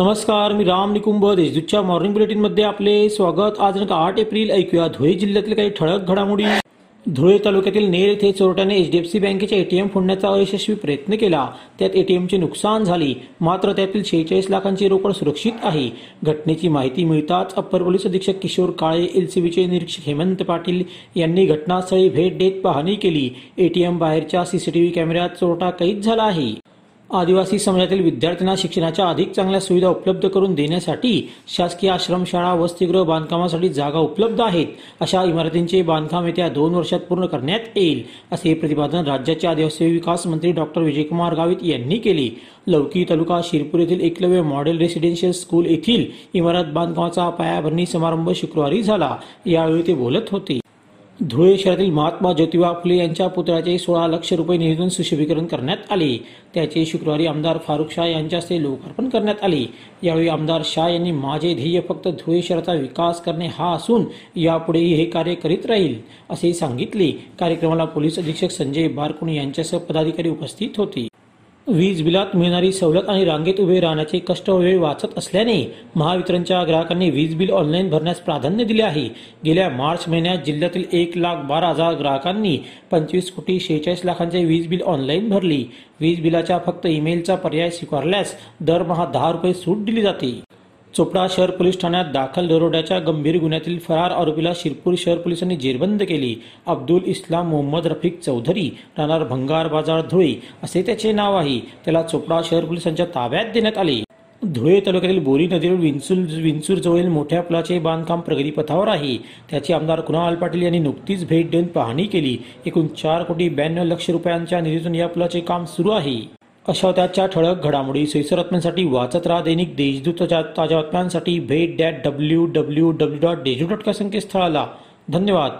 नमस्कार मी राम निकुंभ देशदूतच्या मॉर्निंग बुलेटिनमध्ये आपले स्वागत. आज नका आठ एप्रिल ऐकूया. धुळे जिल्ह्यातील काही ठळक घडामोडी. धुळे तालुक्यातील नेर येथे चोरट्याने एचडीएफसी बँकेच्या एटीएम फोडण्याचा अयशस्वी प्रयत्न केला. त्यात एटीएमचे नुकसान झाले. मात्र त्यातील शेहेचाळीस लाखांची रोकड सुरक्षित आहे. घटनेची माहिती मिळताच अप्पर पोलीस अधीक्षक किशोर काळे एलसीबीचे निरीक्षक हेमंत पाटील यांनी घटनास्थळी भेट देत पाहणी केली. एटीएम बाहेरच्या सीसीटीव्ही कॅमेऱ्यात चोरटा कैद झाला आहे. आदिवासी समाजातील विद्यार्थ्यांना शिक्षणाच्या अधिक चांगल्या सुविधा उपलब्ध करून देण्यासाठी शासकीय आश्रमशाळा वसतिगृह बांधकामासाठी जागा उपलब्ध आहेत. अशा इमारतींचे बांधकाम येत्या दोन वर्षात पूर्ण करण्यात येईल असे प्रतिपादन राज्याचे आदिवासी विकास मंत्री डॉक्टर विजयकुमार गावित यांनी केले. लौकी तालुका शिरपूर येथील एकलव्य मॉडेल रेसिडेन्शियल स्कूल येथील इमारत बांधकामाचा पायाभरणी समारंभ शुक्रवारी झाला. यावेळी ते बोलत होते. धुळे शहरातील महात्मा ज्योतिबा फुले यांच्या पुतळ्याचे सोळा लक्ष रुपये निधीतून सुशोभीकरण करण्यात आले. त्याचे शुक्रवारी आमदार फारुख शाह यांच्या हस्ते लोकार्पण करण्यात आले. यावेळी आमदार शाह यांनी माझे ध्येय फक्त धुळे शहराचा विकास करणे हा असून यापुढेही हे कार्य करीत राहील असे सांगितले. कार्यक्रमाला पोलीस अधीक्षक संजय बारकुणी यांच्यासह पदाधिकारी उपस्थित होते. वीज बिलात मिळणारी सवलत आणि रांगेत उभे राहण्याचे कष्ट वेळ वाचत असल्याने महावितरणच्या ग्राहकांनी वीज बिल ऑनलाईन भरण्यास प्राधान्य दिले आहे. गेल्या मार्च महिन्यात जिल्ह्यातील एक लाख बारा हजार ग्राहकांनी पंचवीस कोटी शेहेचाळीस लाखांचे वीज बिल ऑनलाईन भरली. वीज बिलाच्या फक्त ईमेलचा पर्याय स्वीकारल्यास दरमहा दहा रुपये सूट दिली जाते. चोपडा शहर पोलीस ठाण्यात दाखल दरोड्याच्या गंभीर गुन्ह्यातील फरार आरोपीला शिरपूर शहर पोलिसांनी जेरबंद केली. अब्दुल इस्लाम मोहम्मद रफिक चौधरी राहणार भंगार बाजार धुळे असे त्याचे नाव आहे. त्याला चोपडा शहर पोलिसांच्या ताब्यात देण्यात आले. धुळे तालुक्यातील बोरी नदीवर विंचूर विंचूर जवळील मोठ्या पुलाचे बांधकाम प्रगतीपथावर आहे. त्याची आमदार कुणाल पाटील यांनी नुकतीच भेट देऊन पाहणी केली. एकूण चार कोटी ब्याण्णव लक्ष रुपयांच्या निधीतून या पुलाचे काम सुरू आहे. अशा त्याच्या ठळक घडामोडी सोयीसर बातम्यांसाठी वाचत राहा दैनिक देशदूतच्या ताज्या बातम्यांसाठी भेट that W W W dot Deshdoot dot संकेतस्थळाला. धन्यवाद.